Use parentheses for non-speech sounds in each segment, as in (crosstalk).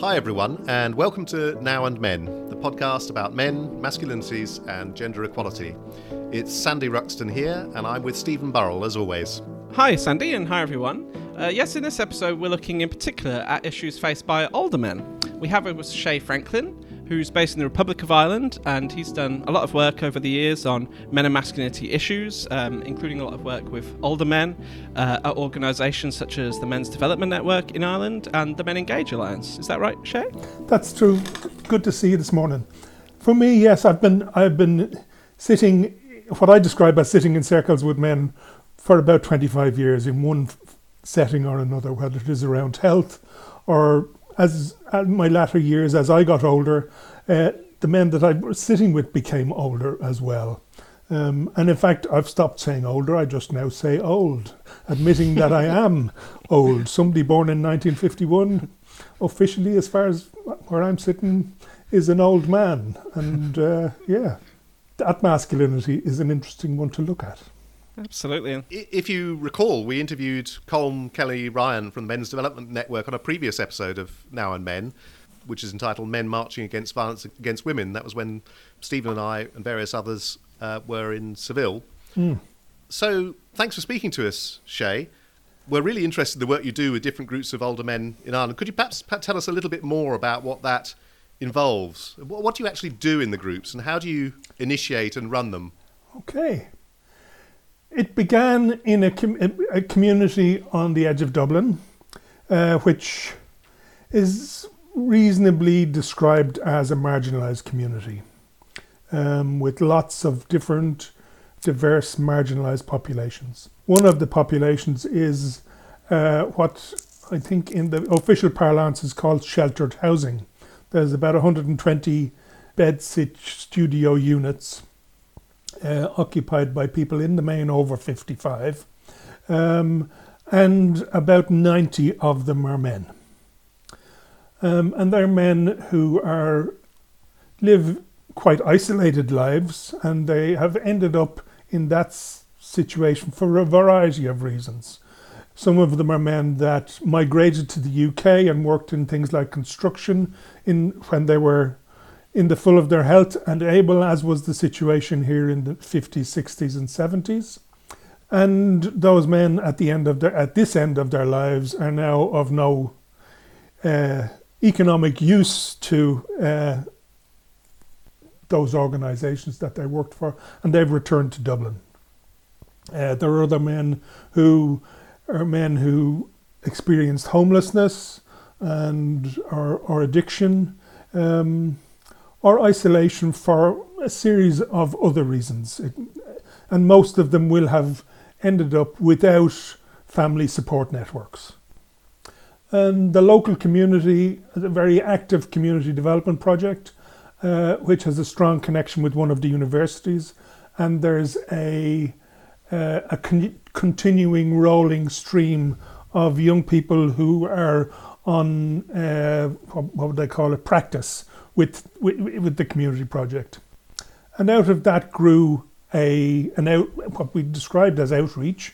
Hi, everyone, and welcome to Now and Men, the podcast about men, masculinities, and gender equality. It's Sandy Ruxton here, and I'm with Stephen Burrell, as always. Hi, Sandy, and hi, everyone. Uh, yes, in this episode, we're looking in particular at issues faced by older men. We have with Shay Franklin, who's based in the Republic of Ireland, and he's done a lot of work over the years on men and masculinity issues, um, including a lot of work with older men uh, at organisations such as the Men's Development Network in Ireland and the MenEngage Alliance. Is that right, Shay? That's true. Good to see you this morning. For me, yes, I've been I've been sitting what I describe as sitting in circles with men for about 25 years in one setting or another, whether it is around health or as my latter years, as I got older, uh, the men that I was sitting with became older as well. Um, and in fact, I've stopped saying older, I just now say old, admitting that I (laughs) am old. Somebody born in 1951, officially, as far as where I'm sitting, is an old man. And uh, yeah, that masculinity is an interesting one to look at. Absolutely. If you recall, we interviewed Colm Kelly Ryan from the Men's Development Network on a previous episode of Now and Men, which is entitled Men Marching Against Violence Against Women. That was when Stephen and I and various others uh, were in Seville. Mm. So thanks for speaking to us, Shay. We're really interested in the work you do with different groups of older men in Ireland. Could you perhaps, perhaps tell us a little bit more about what that involves? What, what do you actually do in the groups and how do you initiate and run them? Okay. It began in a, com- a community on the edge of Dublin, uh, which is reasonably described as a marginalised community, um, with lots of different, diverse, marginalised populations. One of the populations is uh, what I think in the official parlance is called sheltered housing. There's about 120 bed sit studio units uh, occupied by people in the main over 55, um, and about 90 of them are men. Um, and they're men who are live quite isolated lives, and they have ended up in that situation for a variety of reasons. Some of them are men that migrated to the UK and worked in things like construction in when they were in the full of their health and able, as was the situation here in the 50s, 60s, and 70s. And those men at the end of their, at this end of their lives are now of no uh, economic use to uh, those organisations that they worked for, and they've returned to Dublin. Uh, there are other men who are men who experienced homelessness and or, or addiction. Um, or isolation for a series of other reasons. It, and most of them will have ended up without family support networks. And the local community, a very active community development project, uh, which has a strong connection with one of the universities, and there's a uh, a con- continuing rolling stream of young people who are on uh, what, what would they call it? Practice with, with, with the community project. And out of that grew a an out what we described as outreach,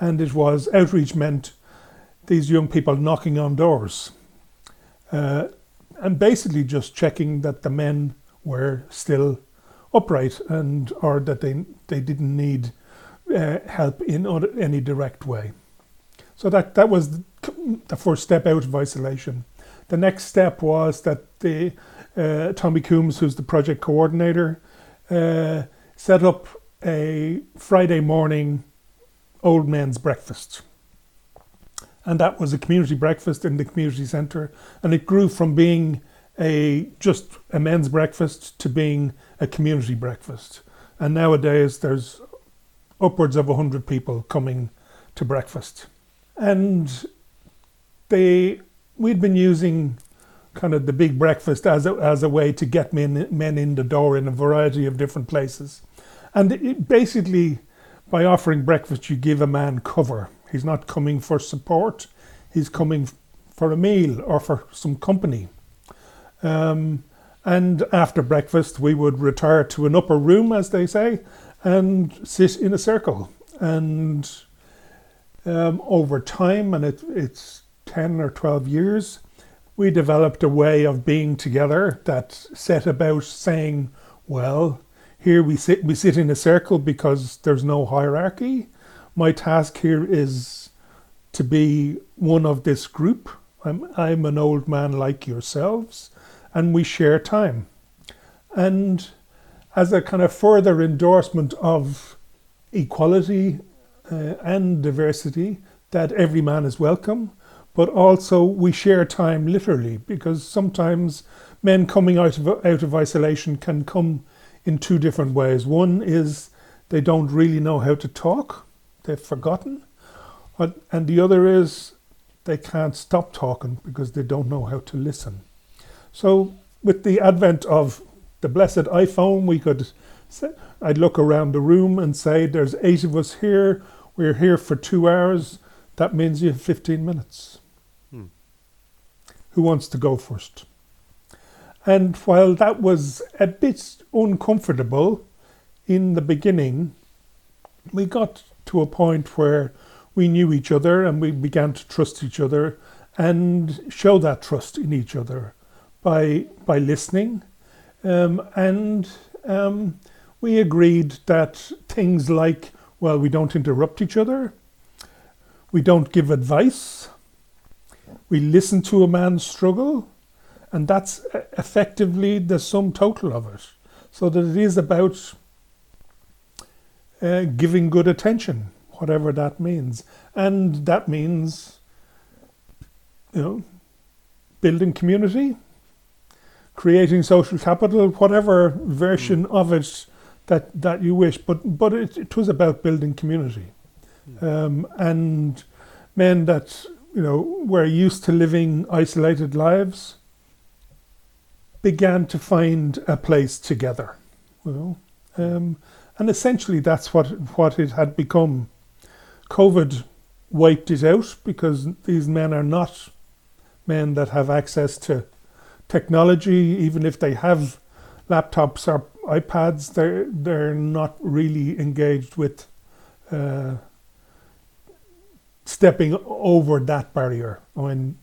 and it was outreach meant these young people knocking on doors, uh, and basically just checking that the men were still upright and or that they they didn't need uh, help in any direct way. So that that was the first step out of isolation. The next step was that the uh, Tommy Coombs, who's the project coordinator, uh, set up a Friday morning old men's breakfast. And that was a community breakfast in the community centre. And it grew from being a just a men's breakfast to being a community breakfast. And nowadays there's upwards of 100 people coming to breakfast. And they we'd been using kind of the big breakfast as a, as a way to get men, men in the door in a variety of different places. And it, basically, by offering breakfast, you give a man cover. He's not coming for support, he's coming for a meal or for some company. Um, and after breakfast, we would retire to an upper room, as they say, and sit in a circle. And um, over time, and it, it's 10 or 12 years, we developed a way of being together that set about saying, well, here we sit we sit in a circle because there's no hierarchy. My task here is to be one of this group. I'm I'm an old man like yourselves, and we share time. And as a kind of further endorsement of equality uh, and diversity, that every man is welcome, but also we share time literally because sometimes men coming out of out of isolation can come in two different ways. One is they don't really know how to talk; they've forgotten, and the other is they can't stop talking because they don't know how to listen. So, with the advent of the blessed iPhone, we could. say, I'd look around the room and say, "There's eight of us here. We're here for two hours. That means you have 15 minutes." Hmm. who wants to go first. And while that was a bit uncomfortable in the beginning, we got to a point where we knew each other and we began to trust each other and show that trust in each other by by listening. Um, and um, we agreed that things like, well, we don't interrupt each other, we don't give advice, we listen to a man's struggle, and that's effectively the sum total of it. So that it is about uh, giving good attention, whatever that means. And that means, you know, building community, creating social capital, whatever version mm. of it that, that you wish. But, but it, it was about building community. Mm. Um, and men that you know, were used to living isolated lives, began to find a place together. You know? Um, and essentially that's what, what it had become. COVID wiped it out because these men are not men that have access to technology, even if they have laptops or iPads, they're they're not really engaged with uh, stepping over that barrier. Mean,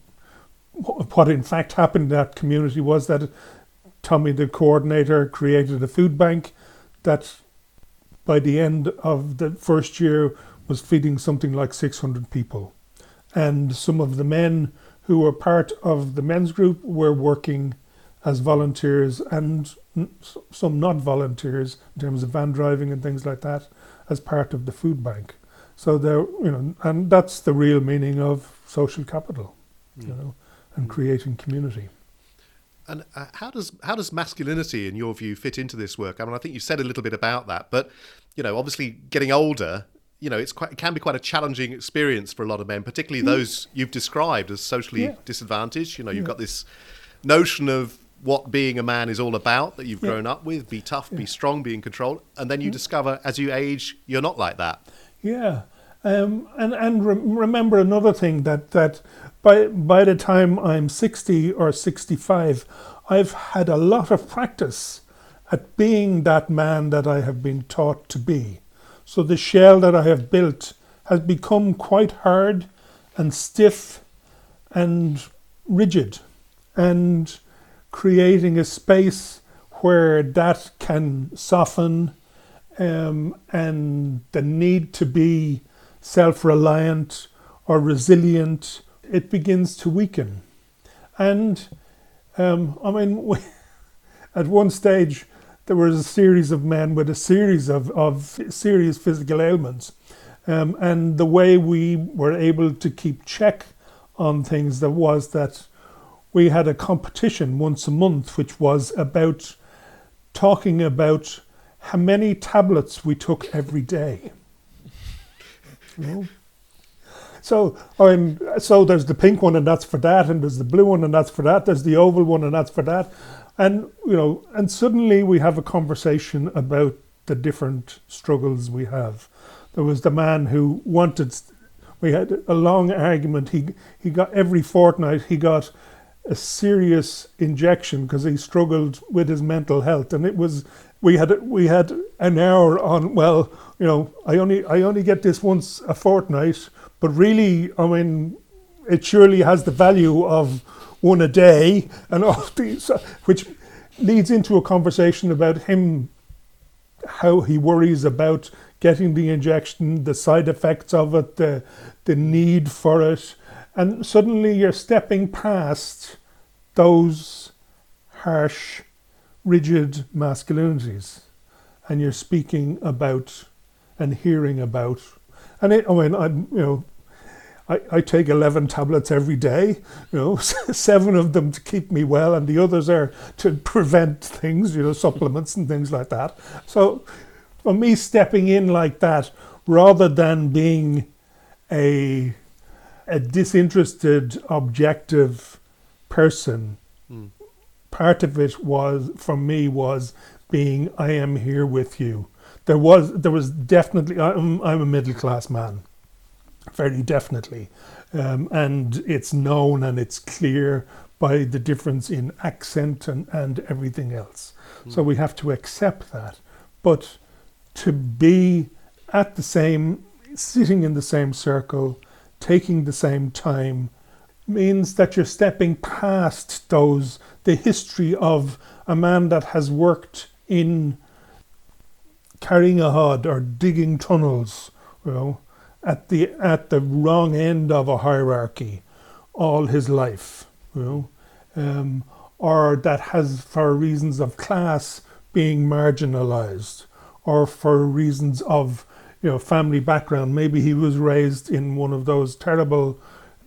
what in fact happened in that community was that Tommy, the coordinator, created a food bank that by the end of the first year was feeding something like 600 people. And some of the men who were part of the men's group were working as volunteers and some not volunteers in terms of van driving and things like that as part of the food bank. So there, you know, and that's the real meaning of social capital, mm. you know, and creating community. And uh, how does how does masculinity, in your view, fit into this work? I mean, I think you said a little bit about that, but you know, obviously, getting older, you know, it's quite it can be quite a challenging experience for a lot of men, particularly mm. those you've described as socially yeah. disadvantaged. You know, you've yeah. got this notion of what being a man is all about that you've yeah. grown up with: be tough, be strong, be in control, and then you discover as you age, you're not like that. Yeah, um, and and re- remember another thing that that by by the time I'm sixty or sixty five, I've had a lot of practice at being that man that I have been taught to be. So the shell that I have built has become quite hard and stiff and rigid, and creating a space where that can soften um, and the need to be self reliant or resilient, it begins to weaken. And um, I mean, we, (laughs) at one stage, there was a series of men with a series of, of serious physical ailments. Um, and the way we were able to keep check on things that was that we had a competition once a month, which was about talking about how many tablets we took every day. (laughs) So I'm so there's the pink one and that's for that, and there's the blue one and that's for that. There's the oval one and that's for that, and you know, and suddenly we have a conversation about the different struggles we have. There was the man who wanted. We had a long argument. He he got every fortnight. He got a serious injection because he struggled with his mental health, and it was we had we had an hour on. Well, you know, I only I only get this once a fortnight, but really, I mean, it surely has the value of one a day, and all (laughs) these, which leads into a conversation about him, how he worries about getting the injection, the side effects of it, the the need for it, and suddenly you're stepping past those harsh, rigid masculinities, and you're speaking about and hearing about, and it, I mean, I'm, you know. I, I take 11 tablets every day, you know, (laughs) seven of them to keep me well, and the others are to prevent things, you know, supplements and things like that. So, for me, stepping in like that, rather than being a, a disinterested, objective person, Mm. part of it was, for me, was being, I am here with you. There was, there was definitely, I'm, I'm a middle class man very definitely. Um, and it's known and it's clear by the difference in accent and, and everything else. So we have to accept that. But to be at the same, sitting in the same circle, taking the same time, means that you're stepping past those, the history of a man that has worked in carrying a hod or digging tunnels, you know, at the at the wrong end of a hierarchy all his life, you know, um, or that has for reasons of class being marginalized, or for reasons of you know family background. Maybe he was raised in one of those terrible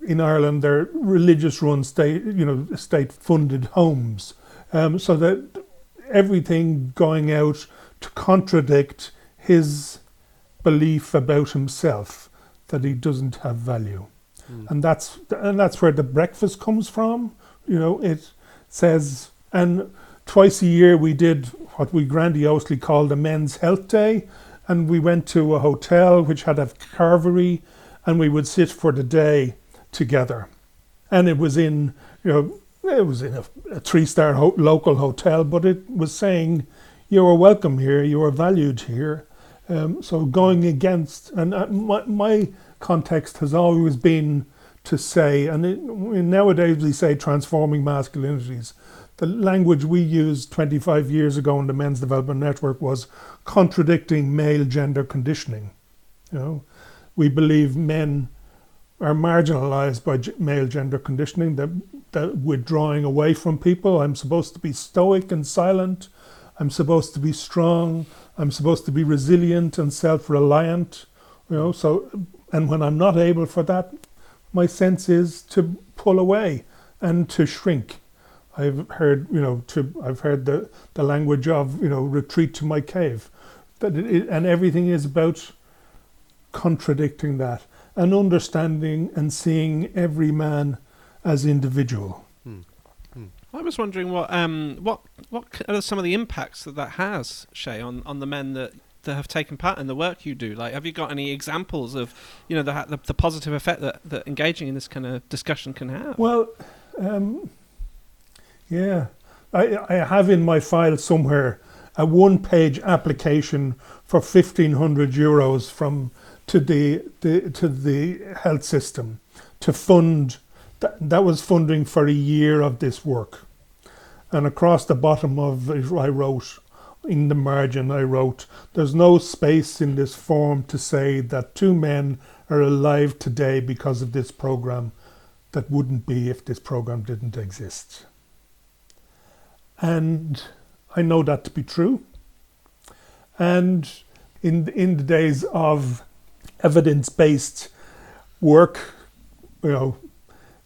in Ireland, they're religious run state you know state funded homes, um, so that everything going out to contradict his belief about himself that he doesn't have value. Hmm. And that's and that's where the breakfast comes from. You know, it says and twice a year we did what we grandiosely called a men's health day and we went to a hotel which had a carvery and we would sit for the day together. And it was in, you know, it was in a, a three-star ho- local hotel, but it was saying you are welcome here, you are valued here. Um, so going against, and uh, my, my context has always been to say, and it, nowadays we say transforming masculinities. The language we used 25 years ago in the Men's Development Network was contradicting male gender conditioning. You know, we believe men are marginalized by g- male gender conditioning, that, that withdrawing away from people. I'm supposed to be stoic and silent. I'm supposed to be strong. I'm supposed to be resilient and self-reliant. You know, so and when I'm not able for that, my sense is to pull away and to shrink. I've heard, you know, to I've heard the, the language of, you know, retreat to my cave. That it, and everything is about contradicting that and understanding and seeing every man as individual. I was wondering what um what what are some of the impacts that that has, Shay, on, on the men that, that have taken part in the work you do. Like, have you got any examples of you know the the, the positive effect that, that engaging in this kind of discussion can have? Well, um, yeah, I, I have in my file somewhere a one-page application for fifteen hundred euros from to the, the to the health system to fund that, that was funding for a year of this work. And across the bottom of it, I wrote in the margin, I wrote, There's no space in this form to say that two men are alive today because of this program that wouldn't be if this program didn't exist. And I know that to be true. And in in the days of evidence-based work, you know,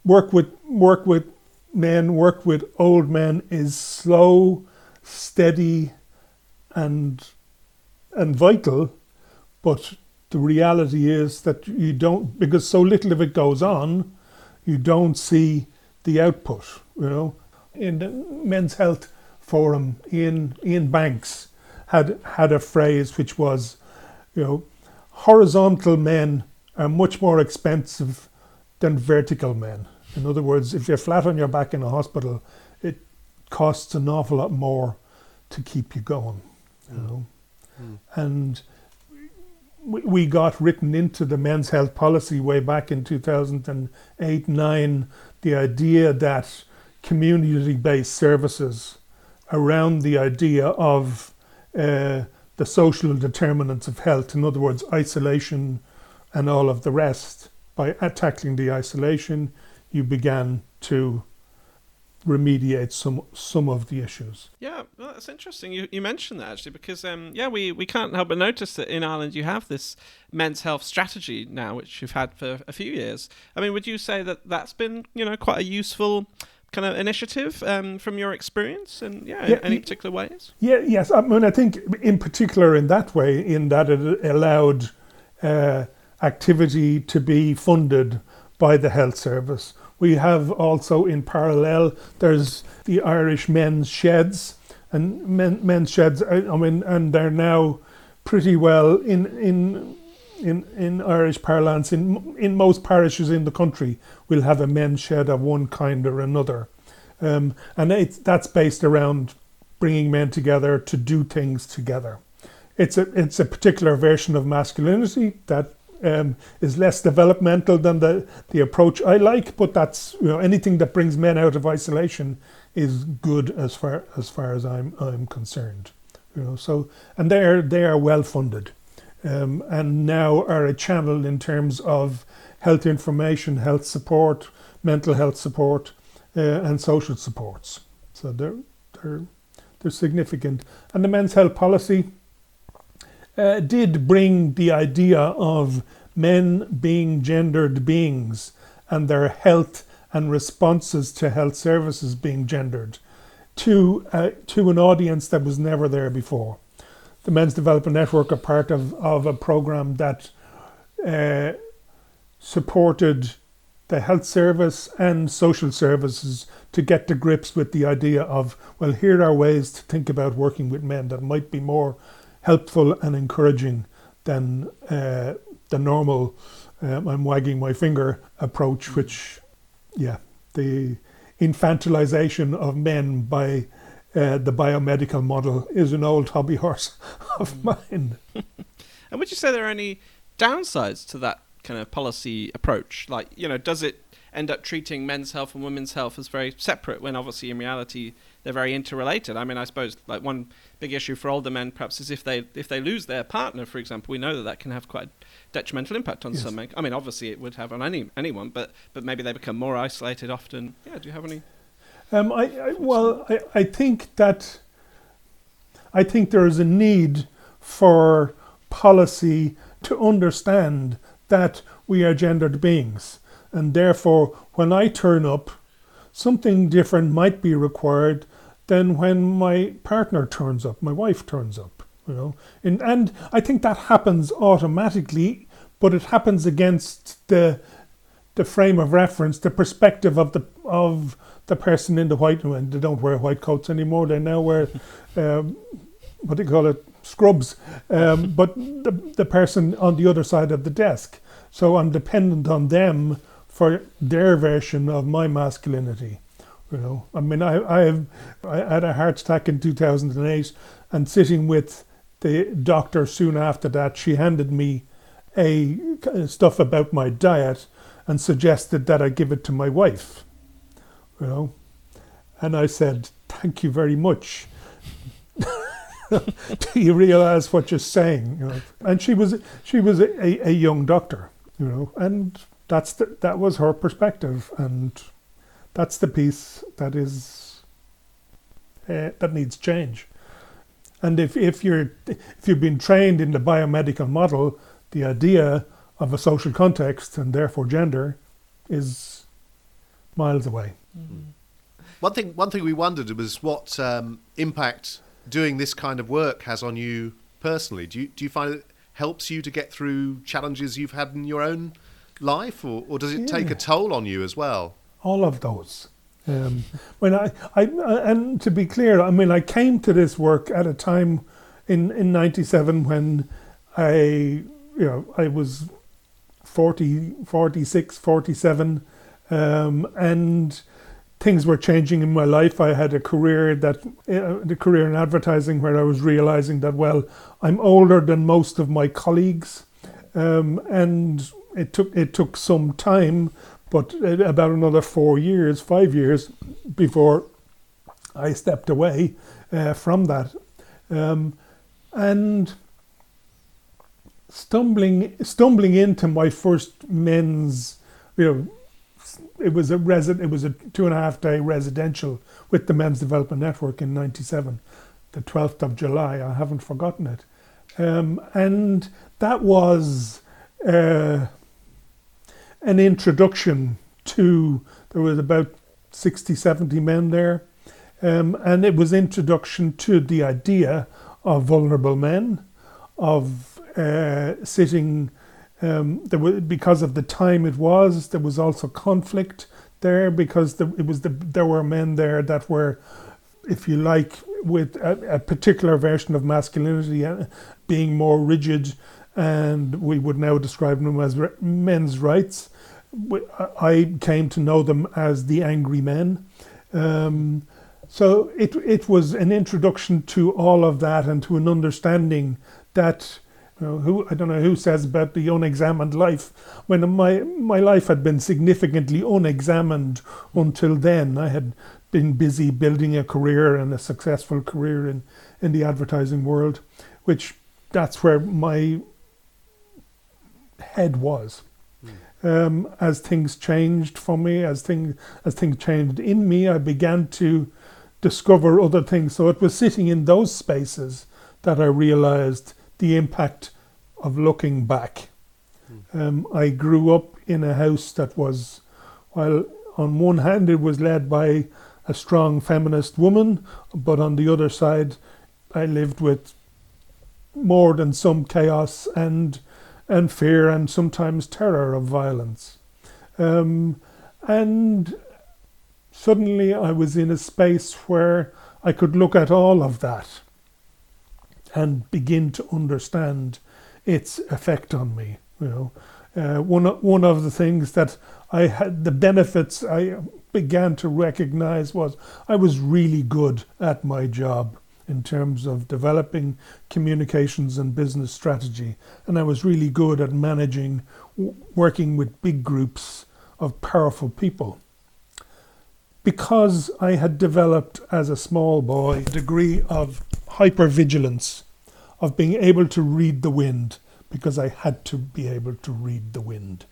work with work with men, work with old men is slow, steady, and and vital. But the reality is that you don't because so little of it goes on, you don't see the output. You know, in the Men's Health Forum, Ian Ian Banks had had a phrase which was, you know, horizontal men are much more expensive than vertical men. In other words, if you're flat on your back in a hospital, it costs an awful lot more to keep you going. You know, Mm. and we we got written into the men's health policy way back in 2008 9 the idea that community based services around the idea of uh, the social determinants of health, in other words, isolation and all of the rest. By tackling the isolation, you began to remediate some some of the issues. Yeah, well, that's interesting. You, you mentioned that actually because um, yeah, we, we can't help but notice that in Ireland you have this men's health strategy now, which you've had for a few years. I mean, would you say that that's been you know quite a useful kind of initiative um, from your experience and yeah, yeah any particular ways? Yeah, yes. I mean, I think in particular in that way, in that it allowed uh, activity to be funded by the health service we have also in parallel, there's the Irish men's sheds, and men, men's sheds. I mean, and they're now pretty well in in in in Irish parlance. In in most parishes in the country, we'll have a men's shed of one kind or another, um, and it's that's based around bringing men together to do things together. It's a it's a particular version of masculinity that um, is less developmental than the, the approach I like, but that's you know anything that brings men out of isolation is good as far as far as I'm I'm concerned. You know, so and they are they are well funded, um, and now are a channel in terms of health information, health support, mental health support, uh, and social supports. So they're they're they're significant, and the men's health policy uh, did bring the idea of men being gendered beings and their health and responses to health services being gendered to, uh, to an audience that was never there before. The Men's Development Network are part of, of a program that uh, supported the health service and social services to get to grips with the idea of, well, here are ways to think about working with men that might be more helpful and encouraging than uh, the normal um, I'm wagging my finger approach, which, yeah, the infantilization of men by uh, the biomedical model is an old hobby horse (laughs) of mm. mine. (laughs) and would you say there are any downsides to that kind of policy approach? Like, you know, does it end up treating men's health and women's health as very separate when obviously in reality they're very interrelated. I mean, I suppose like one big issue for older men perhaps is if they if they lose their partner, for example, we know that that can have quite a detrimental impact on yes. some men. I mean, obviously it would have on any anyone, but but maybe they become more isolated often. Yeah, do you have any? Um, I, I well, I, I think that I think there is a need for policy to understand that we are gendered beings, and therefore, when I turn up something different might be required than when my partner turns up, my wife turns up, you know. And, and I think that happens automatically, but it happens against the the frame of reference, the perspective of the of the person in the white. And they don't wear white coats anymore. They now wear (laughs) um, what do you call it, scrubs. Um, (laughs) but the the person on the other side of the desk. So I'm dependent on them for their version of my masculinity. You know, I mean, I I, have, I had a heart attack in 2008, and sitting with the doctor soon after that, she handed me a stuff about my diet and suggested that I give it to my wife. You know, and I said, "Thank you very much." (laughs) Do you realize what you're saying? You know? And she was she was a, a young doctor, you know, and that's the, that was her perspective, and that's the piece that is uh, that needs change. And if, if you're if you've been trained in the biomedical model, the idea of a social context and therefore gender is miles away. Mm-hmm. One thing one thing we wondered was what um, impact doing this kind of work has on you personally. Do you do you find it helps you to get through challenges you've had in your own life, or, or does it yeah. take a toll on you as well? All of those. Um, when I, I, and to be clear, I mean, I came to this work at a time in in '97 when I, you know, I was 40, 46, 47, um, and things were changing in my life. I had a career that, uh, the career in advertising, where I was realizing that, well, I'm older than most of my colleagues. Um, and it took it took some time, but about another four years, five years, before I stepped away uh, from that, um, and stumbling stumbling into my first men's, you know, it was a resi- it was a two and a half day residential with the Men's Development Network in '97, the 12th of July. I haven't forgotten it, um, and that was uh, an introduction to. There was about 60, 70 men there, um, and it was introduction to the idea of vulnerable men, of uh, sitting. Um, there was, because of the time it was, there was also conflict there because the, it was the, there were men there that were, if you like, with a, a particular version of masculinity uh, being more rigid, and we would now describe them as re- men's rights. I came to know them as the angry men. Um, so it it was an introduction to all of that and to an understanding that you know, who I don't know who says about the unexamined life. When my my life had been significantly unexamined until then, I had been busy building a career and a successful career in in the advertising world, which that's where my head was. Um, as things changed for me, as things as things changed in me, I began to discover other things. So it was sitting in those spaces that I realized the impact of looking back. Mm. Um, I grew up in a house that was, while on one hand it was led by a strong feminist woman, but on the other side, I lived with more than some chaos and and fear and sometimes terror of violence. Um, and suddenly I was in a space where I could look at all of that and begin to understand its effect on me. You know, uh, one one of the things that I had the benefits I began to recognize was I was really good at my job in terms of developing communications and business strategy, and I was really good at managing, working with big groups of powerful people because I had developed as a small boy a degree of hypervigilance, of being able to read the wind, because I had to be able to read the wind.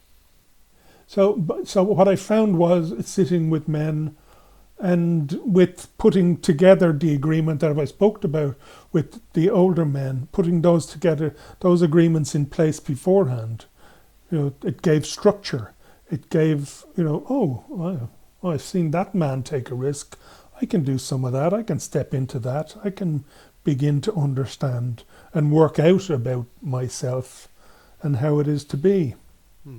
So, so what I found was sitting with men and with putting together the agreement that I spoke about with the older men, putting those together, those agreements in place beforehand, you know, it gave structure. It gave, you know, oh, oh, I've seen that man take a risk. I can do some of that. I can step into that. I can begin to understand and work out about myself and how it is to be. Hmm.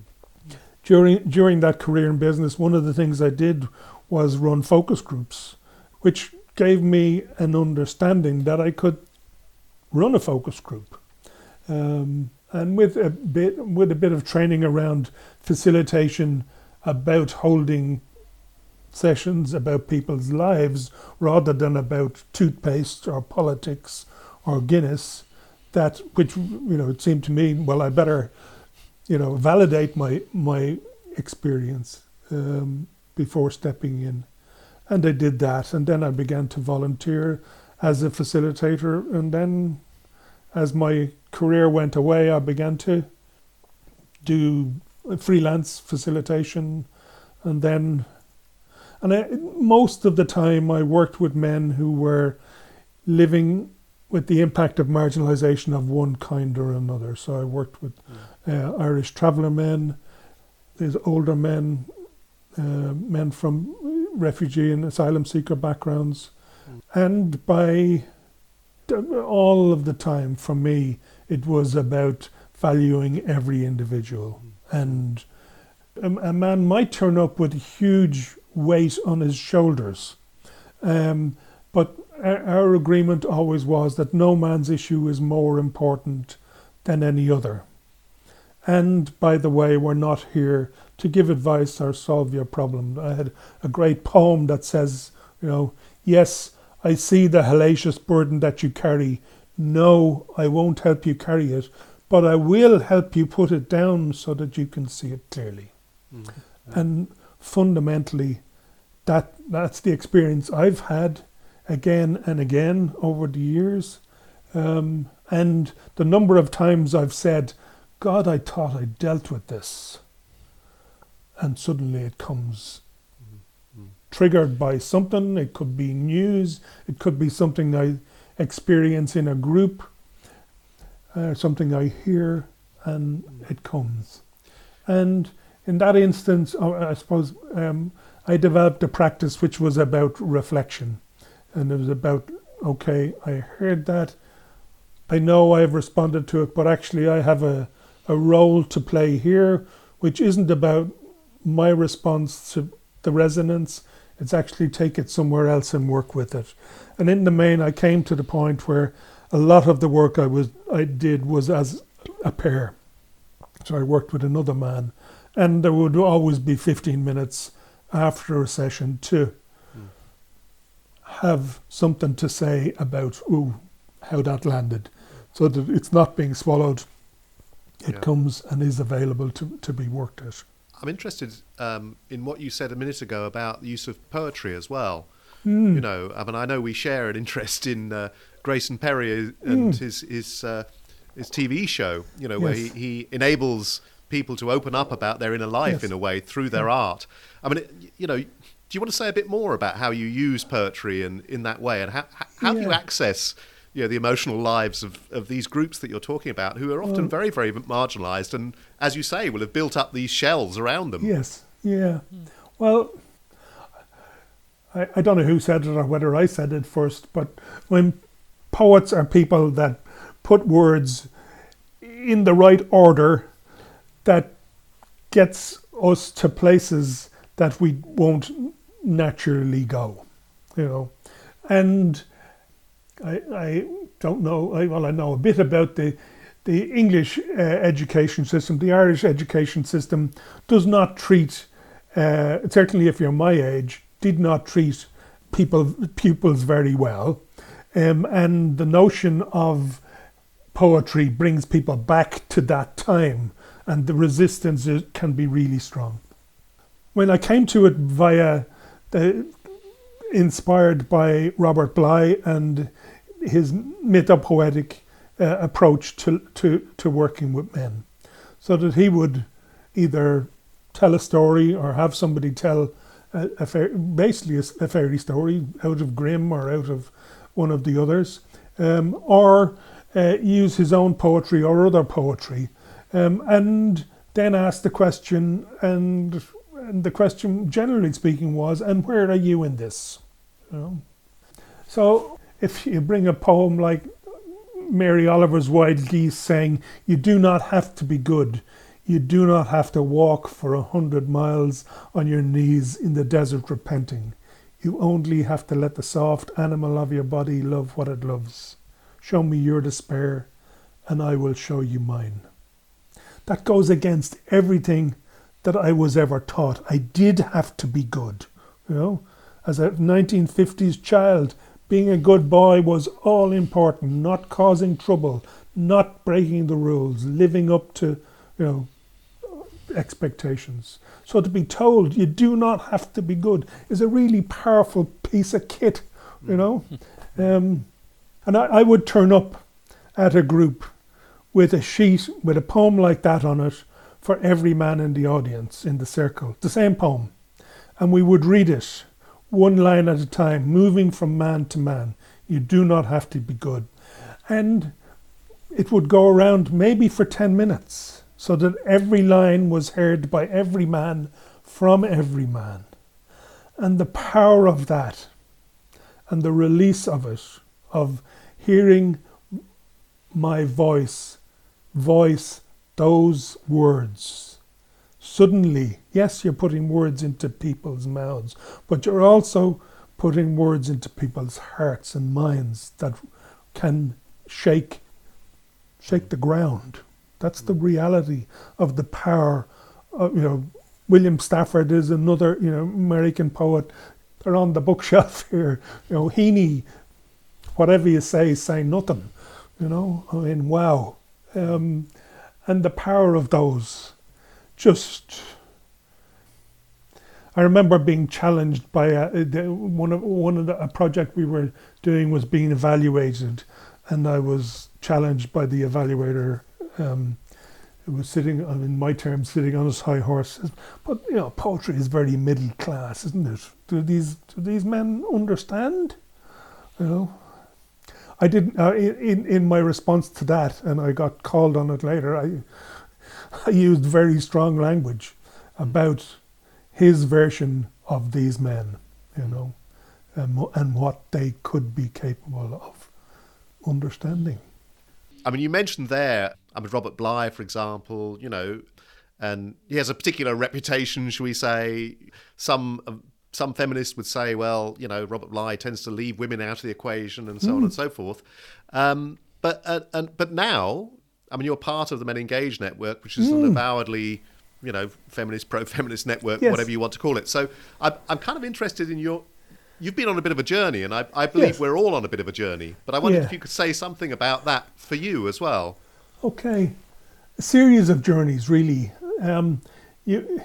During during that career in business, one of the things I did was run focus groups, which gave me an understanding that I could run a focus group. Um, and with a bit with a bit of training around facilitation about holding sessions about people's lives rather than about toothpaste or politics or Guinness. That which you know it seemed to me well I better you know validate my my experience um, before stepping in, and I did that, and then I began to volunteer as a facilitator, and then as my career went away, I began to do freelance facilitation, and then and I, most of the time, I worked with men who were living with the impact of marginalisation of one kind or another. So I worked with uh, Irish traveller men, these older men, men from refugee and asylum seeker backgrounds. Mm. And by all of the time, for me, it was about valuing every individual. Mm. And a, man might turn up with a huge weight on his shoulders. Um, but our, our, agreement always was that no man's issue is more important than any other. And by the way, we're not here to give advice or solve your problem. I had a great poem that says, you know, yes, I see the hellacious burden that you carry. No, I won't help you carry it, but I will help you put it down so that you can see it clearly. Mm. And fundamentally, that that's the experience I've had again and again over the years. Um, and the number of times I've said, God, I thought I dealt with this. And suddenly it comes triggered by something. It could be news, it could be something I experience in a group, uh, something I hear, and it comes. And in that instance, I suppose um, I developed a practice which was about reflection. And it was about, okay, I heard that. I know I've responded to it, but actually I have a, a role to play here, which isn't about my response to the resonance. It's actually take it somewhere else and work with it. And in the main, I came to the point where a lot of the work I was I did was as a pair. So I worked with another man, and there would always be 15 minutes after a session to have something to say about ooh how that landed, so that it's not being swallowed. It Yeah. comes and is available to, to be worked at. I'm interested um, in what you said a minute ago about the use of poetry as well. Hmm. You know, I mean, I know we share an interest in uh, Grayson Perry and his his uh, his TV show. You know, where he, he enables people to open up about their inner life Yes. in a way through their art. I mean, it, you know, do you want to say a bit more about how you use poetry and in that way, and how how, how do you access you know, the emotional lives of, of these groups that you're talking about, who are often mm. very, very marginalised, and as you say, will have built up these shells around them. Yes, yeah. Well, I, I don't know who said it or whether I said it first, but when poets are people that put words in the right order that gets us to places that we won't naturally go, you know. And I, I don't know, I, well, I know a bit about the, the English uh, education system. The Irish education system does not treat, uh, certainly if you're my age, did not treat people pupils very well. Um, and the notion of poetry brings people back to that time, and the resistance can be really strong. When I came to it via the inspired by Robert Bly and his mythopoetic uh, approach to, to, to working with men, so that he would either tell a story or have somebody tell a, a fair, basically a, a fairy story out of Grimm or out of one of the others, um, or uh, use his own poetry or other poetry, um, and then ask the question, and, and the question, generally speaking, was, "And where are you in this?" You know? So if you bring a poem like Mary Oliver's Wild Geese saying, You do not have to be good. You do not have to walk for a hundred miles on your knees in the desert repenting. You only have to let the soft animal of your body love what it loves. Show me your despair, and I will show you mine. That goes against everything that I was ever taught. I did have to be good. You know, as a 1950s child, being a good boy was all important, not causing trouble, not breaking the rules, living up to, you know, expectations. So to be told you do not have to be good is a really powerful piece of kit, you know. Um, and I, I would turn up at a group with a sheet with a poem like that on it for every man in the audience in the circle, the same poem. And we would read it one line at a time, moving from man to man. You do not have to be good. And it would go around maybe for 10 minutes so that every line was heard by every man from every man. And the power of that and the release of it, of hearing my voice voice those words. Suddenly, yes, you're putting words into people's mouths, but you're also putting words into people's hearts and minds that can shake shake the ground. That's the reality of the power. Of, you know, William Stafford is another you know American poet. They're on the bookshelf (laughs) here. You know, Heaney, whatever you say, say nothing. You know, I mean, wow. Um, and the power of those just I remember being challenged by a, the, one of one of the, a project we were doing was being evaluated, and I was challenged by the evaluator. Um, who was sitting, on, in my terms, sitting on his high horse. But you know, poetry is very middle class, isn't it? Do these do these men understand? You know, I didn't. Uh, in in my response to that, and I got called on it later. I I (laughs) used very strong language about his version of these men, you know, and, and what they could be capable of understanding. I mean, you mentioned there, I mean, Robert Bly, for example, you know, and he has a particular reputation, shall we say. Some some feminists would say, well, you know, Robert Bly tends to leave women out of the equation and so mm. on and hmm. so forth. Um, but uh, and but now, I mean, you're part of the MenEngage network, which is mm. an hmm. avowedly you know, feminist, pro-feminist network, yes. whatever you want to call it. So I'm, I'm kind of interested in your. You've been on a bit of a journey, and I, I believe yes. we're all on a bit of a journey. But I wondered yeah. if you could say something about that for you as well. Okay, a series of journeys, really. Um, you,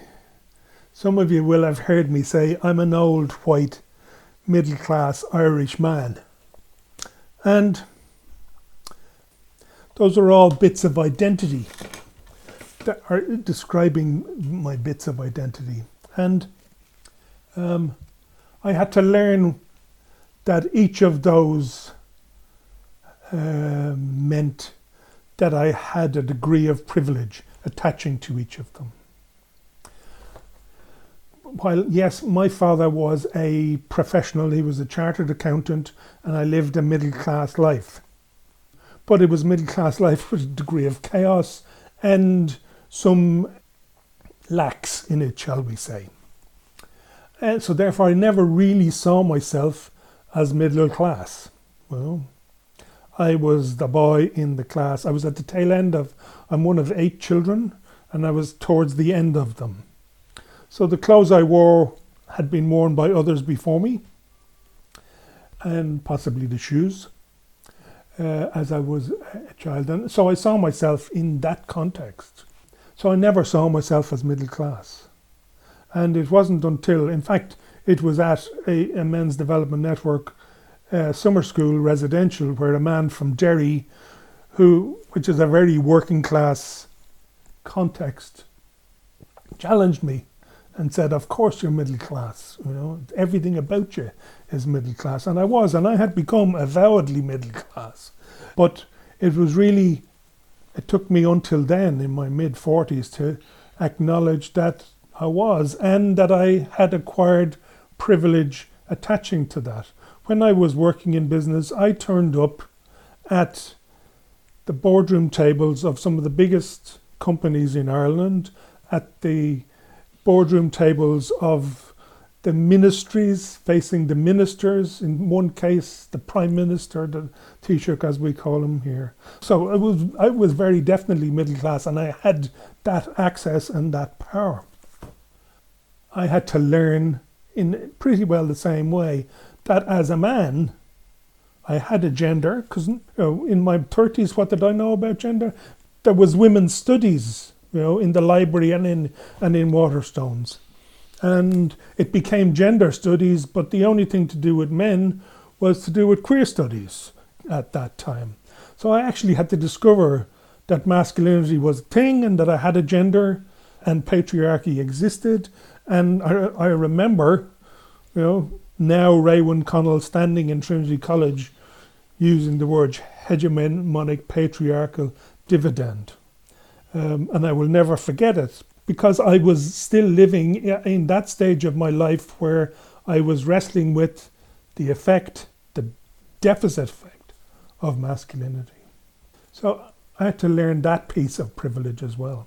some of you will have heard me say I'm an old white middle-class Irish man, and those are all bits of identity that are describing my bits of identity. And um, I had to learn that each of those uh, meant that I had a degree of privilege attaching to each of them. While, yes, my father was a professional, he was a chartered accountant, and I lived a middle class life. But it was middle class life with a degree of chaos and some lacks in it, shall we say. And so therefore I never really saw myself as middle class. Well, I was the boy in the class. I was at the tail end of, I'm one of eight children, and I was towards the end of them. So the clothes I wore had been worn by others before me, and possibly the shoes, uh, as I was a child. And so I saw myself in that context. So I never saw myself as middle class. And it wasn't until, in fact, it was at a, a men's development network uh, summer school residential where a man from Derry, who, which is a very working class context, challenged me and said, "Of course you're middle class. You know everything about you is middle class." And I was, and I had become avowedly middle class, but it was really it took me until then, in my mid 40s, to acknowledge that I was and that I had acquired privilege attaching to that. When I was working in business, I turned up at the boardroom tables of some of the biggest companies in Ireland, at the boardroom tables of the ministries facing the ministers, in one case, the Prime Minister, the Taoiseach as we call him here. So I was, I was very definitely middle class and I had that access and that power. I had to learn in pretty well the same way that as a man, I had a gender, because you know, in my 30s, what did I know about gender? There was women's studies, you know, in the library and in, and in Waterstones and it became gender studies, but the only thing to do with men was to do with queer studies at that time. So I actually had to discover that masculinity was a thing and that I had a gender and patriarchy existed. And I, I remember, you know, now Raewyn Connell standing in Trinity College using the word hegemonic patriarchal dividend. Um, and I will never forget it because I was still living in that stage of my life where I was wrestling with the effect, the deficit effect of masculinity. So I had to learn that piece of privilege as well.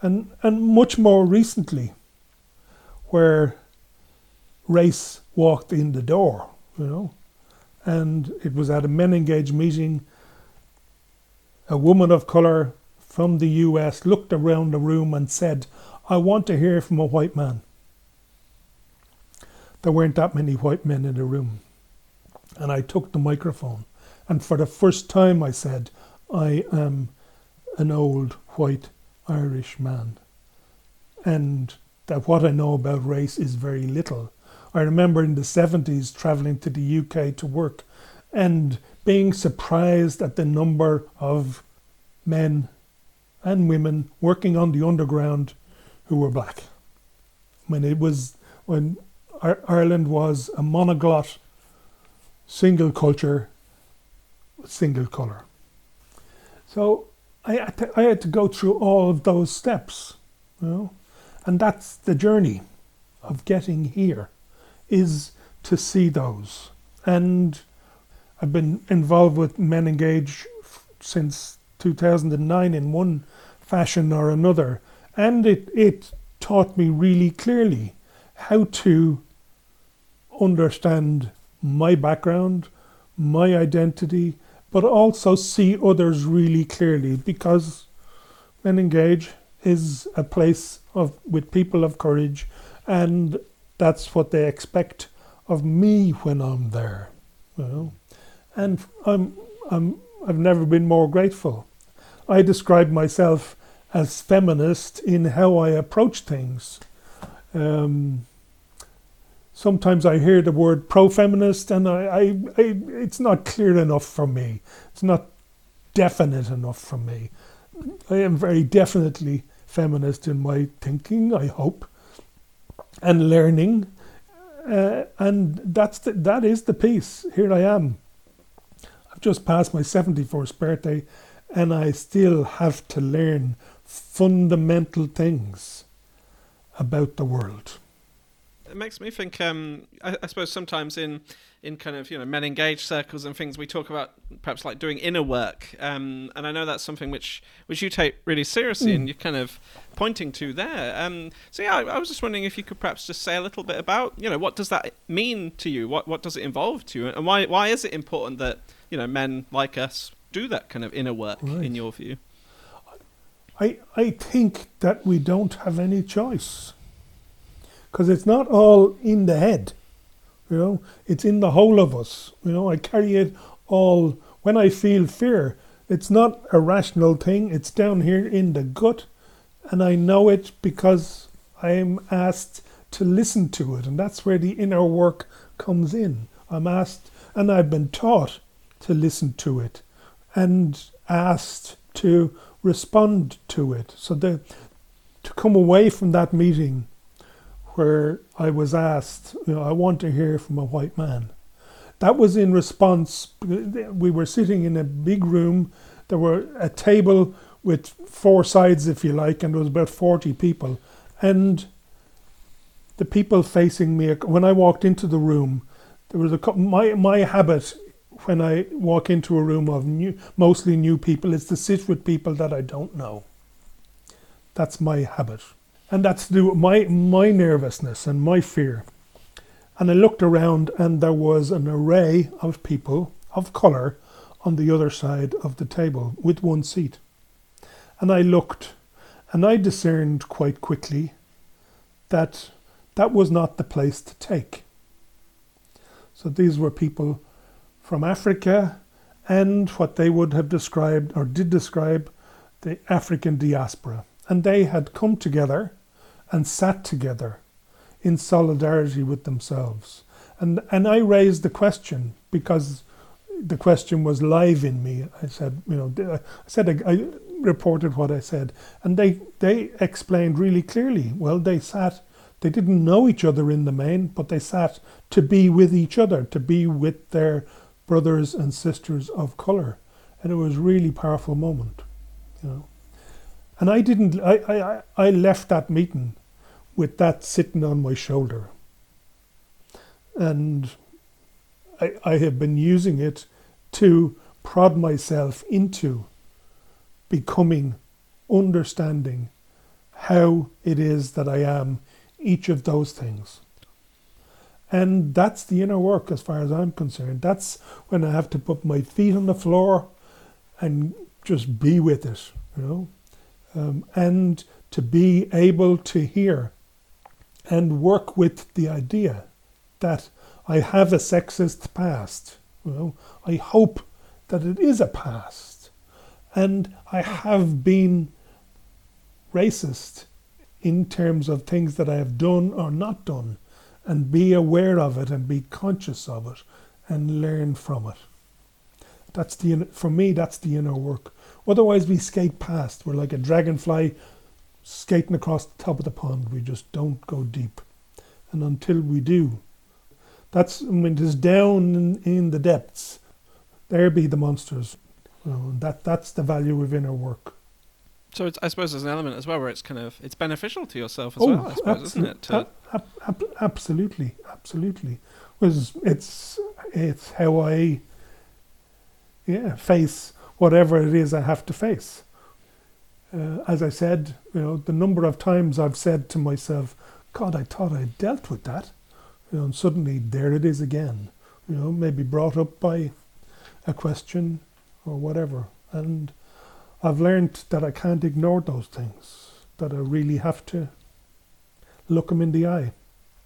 And, and much more recently, where race walked in the door, you know, and it was at a MenEngage meeting, a woman of colour from the US looked around the room and said, I want to hear from a white man. There weren't that many white men in the room. And I took the microphone. And for the first time, I said, I am an old white Irish man. And that what I know about race is very little. I remember in the 70s traveling to the UK to work and being surprised at the number of men and women working on the underground who were black. When it was when Ireland was a monoglot, single culture, single colour. So I had, to, I had to go through all of those steps, you know, and that's the journey of getting here, is to see those. And I've been involved with MenEngage since 2009 in one fashion or another, and it, it taught me really clearly how to understand my background, my identity, but also see others really clearly because MenEngage is a place of with people of courage and that's what they expect of me when I'm there. Know? And I'm I'm I've never been more grateful. I describe myself as feminist in how I approach things. Um, sometimes I hear the word pro-feminist, and I, I, I, it's not clear enough for me. It's not definite enough for me. I am very definitely feminist in my thinking. I hope, and learning, uh, and that's the, that is the piece. Here I am. I've just passed my seventy-first birthday and I still have to learn fundamental things about the world. It makes me think. Um, I, I, suppose sometimes in in kind of you know MenEngage circles and things, we talk about perhaps like doing inner work, um, and I know that's something which which you take really seriously, mm. and you're kind of pointing to there. Um, so yeah, I, I, was just wondering if you could perhaps just say a little bit about you know what does that mean to you? What what does it involve to you, and why why is it important that you know men like us do that kind of inner work right. in your view? I I think that we don't have any choice because it's not all in the head, you know. It's in the whole of us. You know, I carry it all. When I feel fear, it's not a rational thing. It's down here in the gut, and I know it because I am asked to listen to it, and that's where the inner work comes in. I'm asked, and I've been taught to listen to it and asked to respond to it. So the, to come away from that meeting where I was asked, you know, I want to hear from a white man. That was in response. We were sitting in a big room. There were a table with four sides, if you like, and there was about 40 people. And the people facing me, when I walked into the room, there was a my my habit when I walk into a room of new, mostly new people is to sit with people that I don't know. That's my habit. And that's to do my, my nervousness and my fear. And I looked around and there was an array of people of colour on the other side of the table with one seat. And I looked and I discerned quite quickly that that was not the place to take. So these were people from Africa and what they would have described or did describe the African diaspora. And they had come together and sat together in solidarity with themselves. And, and I raised the question because the question was live in me. I said, you know, I said, I, reported what I said. And they, they explained really clearly. Well, they sat, they didn't know each other in the main, but they sat to be with each other, to be with their brothers and sisters of colour. And it was a really powerful moment, you know. And I didn't, I, I, I left that meeting with that sitting on my shoulder. And I, I have been using it to prod myself into becoming, understanding how it is that I am each of those things. And that's the inner work as far as I'm concerned. That's when I have to put my feet on the floor and just be with it, you know, um, and to be able to hear and work with the idea that I have a sexist past. I hope that it is a past, and I have been racist in terms of things that I have done or not done and be aware of it and be conscious of it and learn from it. That's the for me that's the inner work. Otherwise we skate past. We're like a dragonfly skating across the top of the pond. We just don't go deep. And until we do, that's when it is down in, in the depths. There be the monsters. You know, that that's the value of inner work. So it's, I suppose there's an element as well where it's kind of it's beneficial to yourself as oh, well. I suppose, isn't it? Ab- ab- absolutely, absolutely. Was it's it's how I yeah face whatever it is I have to face. Uh, as I said, you know, the number of times I've said to myself, "God, I thought I'd dealt with that," you know, and suddenly there it is again. You know, maybe brought up by a question or whatever, and I've learned that I can't ignore those things. That I really have to look them in the eye.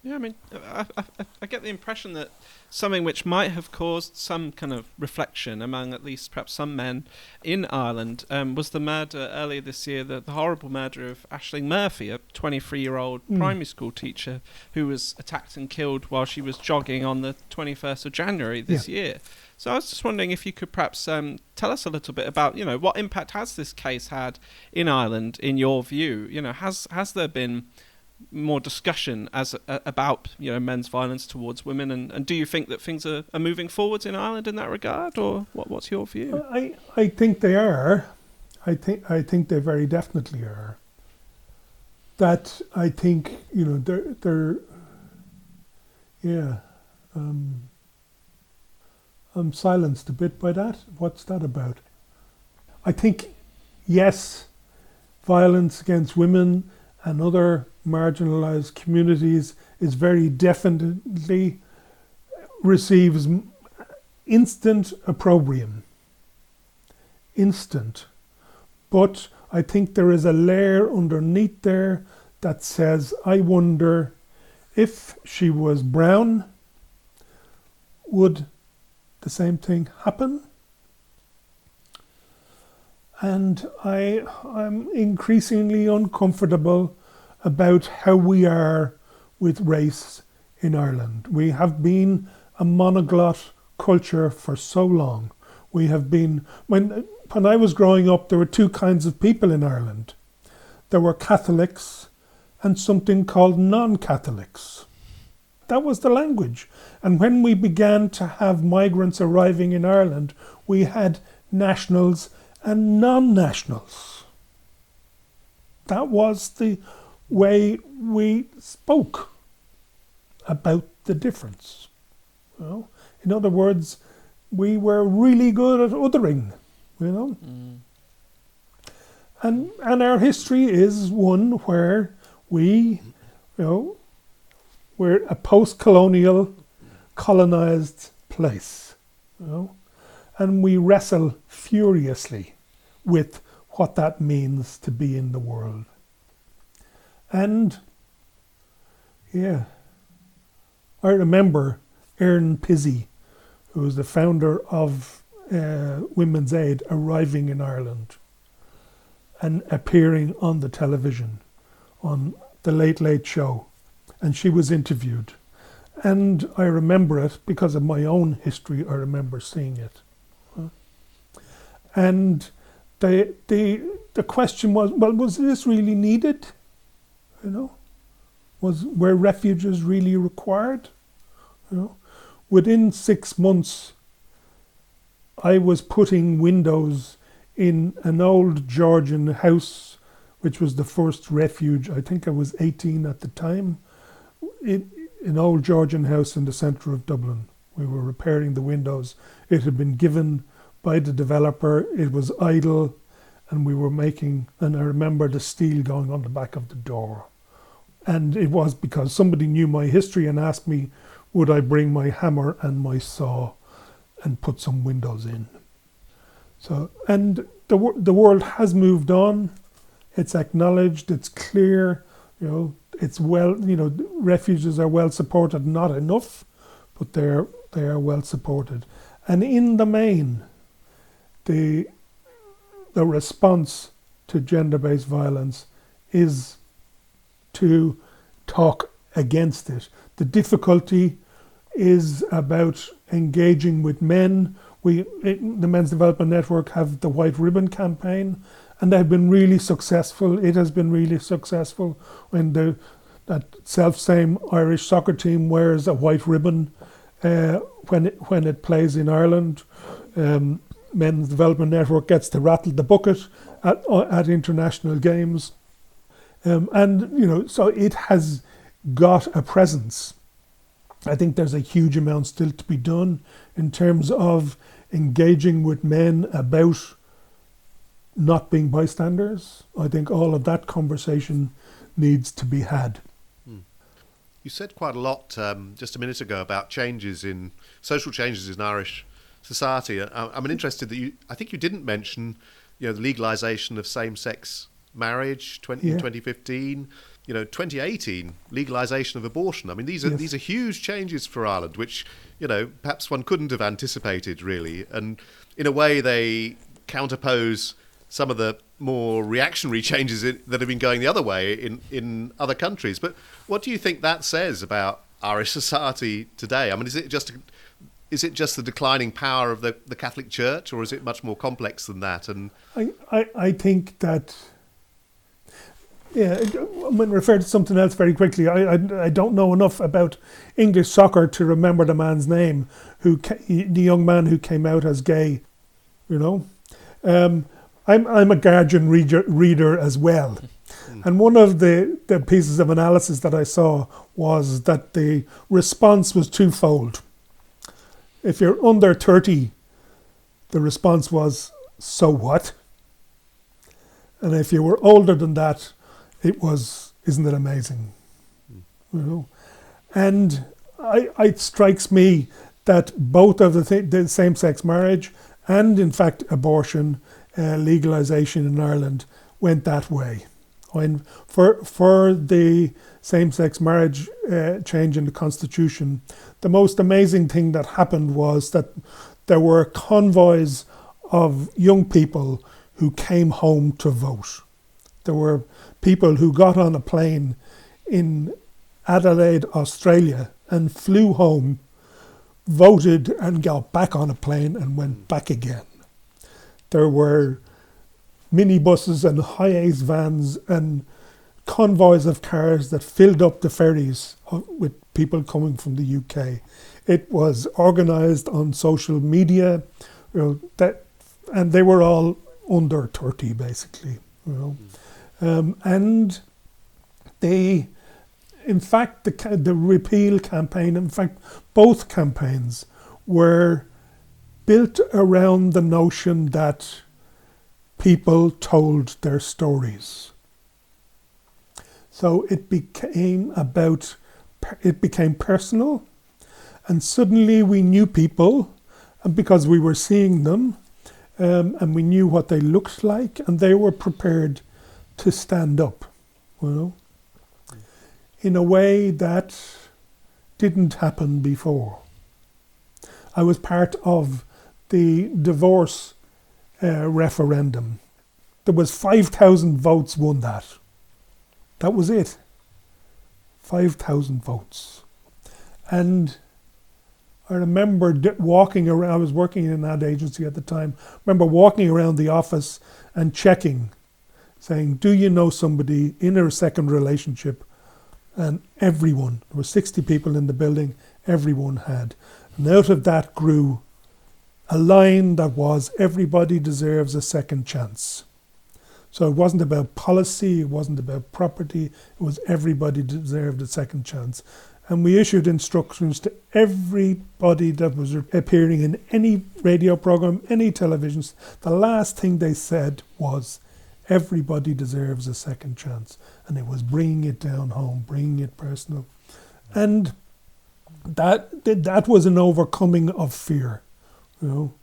Yeah, I mean, I, I, I, get the impression that something which might have caused some kind of reflection among at least perhaps some men in Ireland um, was the murder earlier this year, the, the horrible murder of Ashling Murphy, a 23 year old mm. primary school teacher who was attacked and killed while she was jogging on the 21st of January this yeah. year. So I was just wondering if you could perhaps um, tell us a little bit about, you know, what impact has this case had in Ireland, in your view? You know, has has there been more discussion as uh, about you know men's violence towards women and, and do you think that things are, are moving forwards in Ireland in that regard or what, what's your view? I, I think they are. I think I think they very definitely are. That I think you know they're they're yeah um, I'm silenced a bit by that. What's that about? I think yes violence against women and other marginalized communities is very definitely receives instant opprobrium. Instant. But I think there is a layer underneath there that says, I wonder if she was brown, would the same thing happen? And I, I'm increasingly uncomfortable about how we are with race in Ireland. We have been a monoglot culture for so long. We have been when when I was growing up there were two kinds of people in Ireland. There were Catholics and something called non-Catholics. That was the language. And when we began to have migrants arriving in Ireland, we had nationals and non-nationals. That was the way we spoke about the difference. You know? In other words, we were really good at othering, you know. Mm. And and our history is one where we, you know, we're a post-colonial, colonized place, you know, and we wrestle furiously with what that means to be in the world. And yeah, I remember Erin Pizzey, who was the founder of uh, Women's Aid, arriving in Ireland and appearing on the television on the Late Late Show. And she was interviewed. And I remember it because of my own history, I remember seeing it. And the, the, the question was well, was this really needed? You know, was were refuges really required? You know, within six months, I was putting windows in an old Georgian house, which was the first refuge. I think I was 18 at the time. In an old Georgian house in the centre of Dublin. We were repairing the windows. It had been given by the developer. It was idle, and we were making. And I remember the steel going on the back of the door. And it was because somebody knew my history and asked me, would I bring my hammer and my saw and put some windows in. So, and the, the world has moved on. It's acknowledged, it's clear, you know, it's well, you know, refuges are well supported, not enough, but they're, they are well supported. And in the main, the, the response to gender based violence is to talk against it. The difficulty is about engaging with men. We, it, the Men's Development Network, have the White Ribbon campaign, and they've been really successful. It has been really successful when the that self same Irish soccer team wears a white ribbon uh, when it, when it plays in Ireland. Um, Men's Development Network gets to rattle the bucket at, at international games. Um, and, you know, so it has got a presence. I think there's a huge amount still to be done in terms of engaging with men about not being bystanders. I think all of that conversation needs to be had. Hmm. You said quite a lot um, just a minute ago about changes in social changes in Irish society. I'm interested that you. I think you didn't mention, you know, the legalisation of same-sex marriage 20, yeah. 2015 you know 2018 legalization of abortion i mean these are yes. these are huge changes for ireland which you know perhaps one couldn't have anticipated really and in a way they counterpose some of the more reactionary (laughs) changes that have been going the other way in in other countries but what do you think that says about irish (laughs) society today i mean is it just is it just the declining power of the, the Catholic Church, or is it much more complex than that? And I, I, I think that yeah, I'm going to refer to something else very quickly. I, I, I don't know enough about English soccer to remember the man's name, who the young man who came out as gay. You know, um, I'm I'm a Guardian reader, reader as well, and one of the, the pieces of analysis that I saw was that the response was twofold. If you're under thirty, the response was "So what?" and if you were older than that, it was, isn't it amazing? Mm. You know, and I, it strikes me that both of the, th- the same-sex marriage and, in fact, abortion uh, legalization in Ireland went that way. When for for the same-sex marriage uh, change in the constitution, the most amazing thing that happened was that there were convoys of young people who came home to vote. There were people who got on a plane in Adelaide, Australia, and flew home, voted, and got back on a plane and went back again. There were minibuses and HiAce vans and convoys of cars that filled up the ferries with people coming from the UK. It was organised on social media, you know, that, and they were all under 30 basically. You know. Um, and they, in fact, the, the repeal campaign, in fact, both campaigns were built around the notion that people told their stories. So it became about, it became personal, and suddenly we knew people, and because we were seeing them, um, and we knew what they looked like, and they were prepared to stand up, you know, in a way that didn't happen before. I was part of the divorce uh, referendum. There was 5,000 votes won that. That was it. 5,000 votes. And I remember walking around, I was working in an ad agency at the time, I remember walking around the office and checking saying, Do you know somebody in a second relationship? And everyone, there were 60 people in the building, everyone had. And out of that grew a line that was, Everybody deserves a second chance. So it wasn't about policy, it wasn't about property, it was everybody deserved a second chance. And we issued instructions to everybody that was appearing in any radio program, any television. The last thing they said was, Everybody deserves a second chance. And it was bringing it down home, bringing it personal. And that that was an overcoming of fear. You know,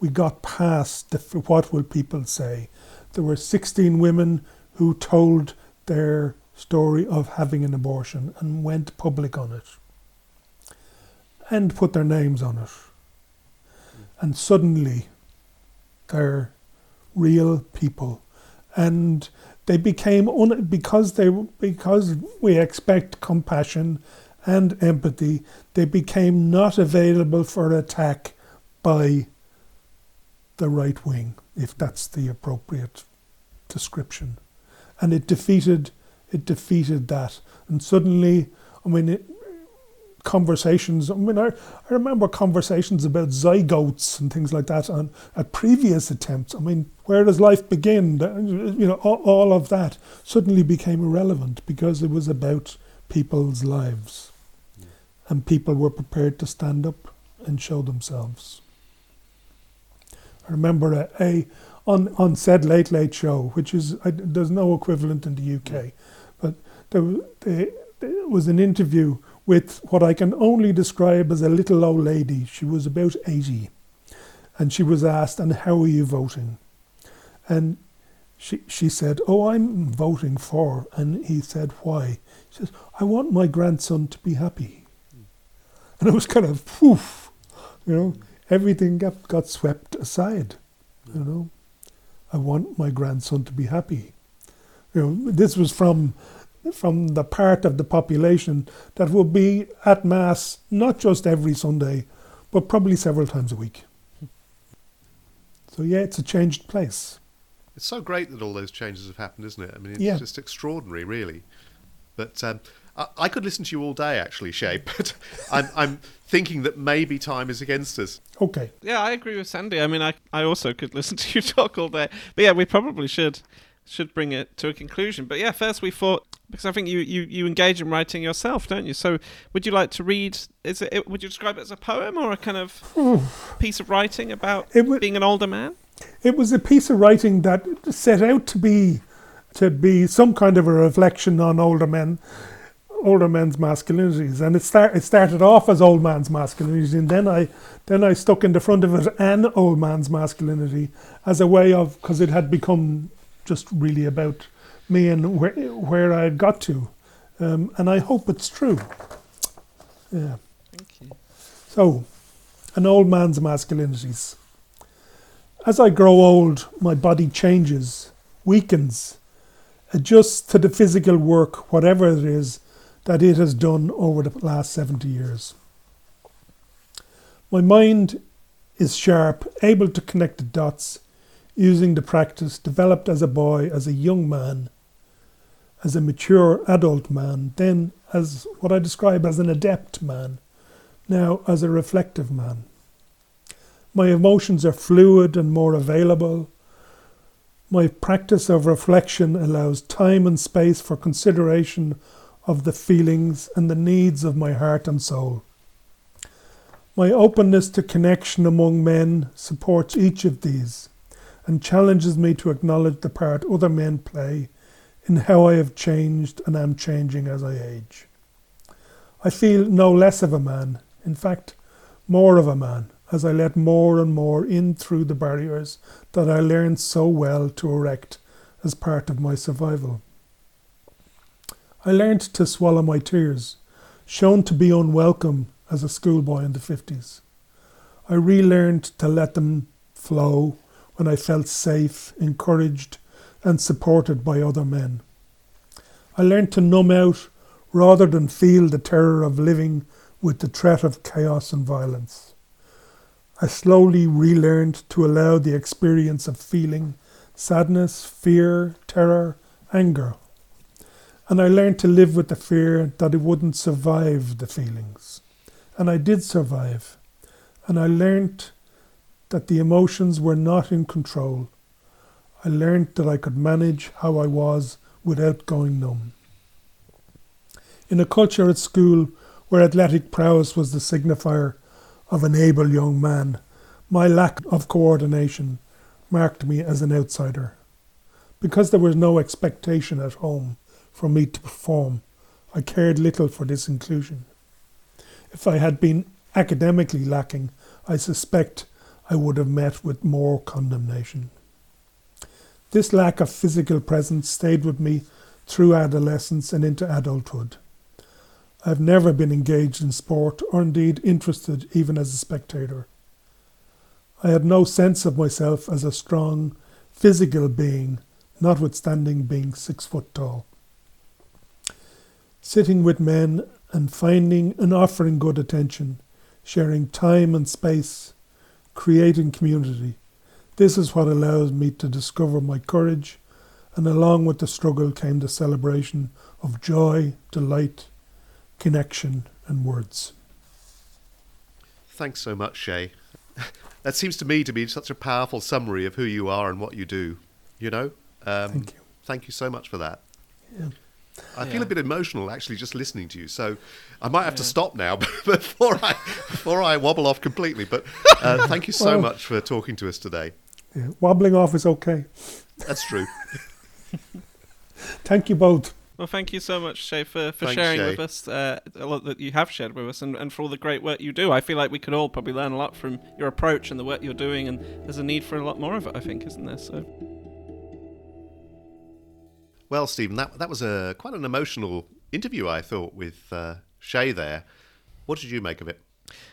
we got past the what will people say. There were 16 women who told their story of having an abortion and went public on it and put their names on it. And suddenly, they're real people and they became un- because they because we expect compassion and empathy, they became not available for attack by the right wing, if that's the appropriate description. And it defeated it defeated that. And suddenly, I mean, it, conversations. I mean, I, I remember conversations about zygotes and things like that on at previous attempts. I mean, where does life begin? You know, all, all of that suddenly became irrelevant because it was about people's lives, and people were prepared to stand up and show themselves. I remember a, a on on said Late Late Show, which is I, there's no equivalent in the UK, but there, there, there was an interview with what I can only describe as a little old lady. She was about 80. And she was asked, And how are you voting? And she, she said, Oh, I'm voting for. And he said, Why? She says, I want my grandson to be happy. Hmm. And it was kind of, poof, you know, everything got, got swept aside, you know. I want my grandson to be happy. You know, this was from from the part of the population that will be at Mass not just every Sunday, but probably several times a week. So, yeah, it's a changed place. It's so great that all those changes have happened, isn't it? I mean, it's Yeah. just extraordinary, really. But um, I, I could listen to you all day, actually, Shay, (laughs) but I'm, I'm thinking that maybe time is against us. Okay. Yeah, I agree with Sandy. I mean, I, I also could (laughs) listen to you talk all day. But yeah, we probably should should bring it to a conclusion. But yeah, first we thought because I think you, you, you engage in writing yourself, don't you? So would you like to read? Is it? Would you describe it as a poem or a kind of piece of writing about It wa- being an older man? It was a piece of writing that set out to be to be some kind of a reflection on older men, older men's masculinities, and it start it started off as old man's masculinity, and then I then I stuck in the front of it an old man's masculinity as a way of because it had become just really about me and where where I had got to, um, and I hope it's true. Yeah. Thank you. So, an old man's masculinities. As I grow old, my body changes, weakens, adjusts to the physical work, whatever it is, that it has done over the last 70 years. My mind is sharp, able to connect the dots, using the practice developed as a boy, as a young man, as a mature adult man, then as what I describe as an adept man now as a reflective man. My emotions are fluid and more available. My practice of reflection allows time and space for consideration of the feelings and the needs of my heart and soul. My openness to connection among men supports each of these and challenges me to acknowledge the part other men play in how I have changed and am changing as I age. I feel no less of a man, in fact, more of a man, as I let more and more in through the barriers that I learned so well to erect as part of my survival. I learned to swallow my tears, shown to be unwelcome as a schoolboy in the 50s. I relearned to let them flow when I felt safe, encouraged, and supported by other men. I learned to numb out rather than feel the terror of living with the threat of chaos and violence. I slowly relearned to allow the experience of feeling sadness, fear, terror, anger. And I learned to live with the fear that it wouldn't survive the feelings. And I did survive. And I learned that the emotions were not in control. I learned that I could manage how I was without going numb. In a culture at school where athletic prowess was the signifier of an able young man, my lack of coordination marked me as an outsider. Because there was no expectation at home for me to perform, I cared little for this inclusion. If I had been academically lacking, I suspect I would have met with more condemnation. This lack of physical presence stayed with me through adolescence and into adulthood. I have never been engaged in sport or indeed interested even as a spectator. I had no sense of myself as a strong physical being notwithstanding being six foot tall. Sitting with men and finding and offering good attention, sharing time and space, creating community. This is what allows me to discover my courage, and along with the struggle came the celebration of joy, delight, connection, and words. Thanks so much, Shay. (laughs) that seems to me to be such a powerful summary of who you are and what you do. You know? Um, thank you. Thank you so much for that. Yeah. I feel a bit emotional actually just listening to you, so I might have yeah. to stop now (laughs) before I before I wobble off completely. But uh, thank you so well, much for talking to us today. Yeah, wobbling off is okay. That's true. thank you both. Well, thank you so much, Shay, for, for Thanks, sharing Shay. with us uh, a lot that you have shared with us and, and for all the great work you do. I feel like we could all probably learn a lot from your approach and the work you're doing, and there's a need for a lot more of it, I think, isn't there? So. Well, Stephen, that that was a quite an emotional interview, I thought, with uh, Shay there. What did you make of it?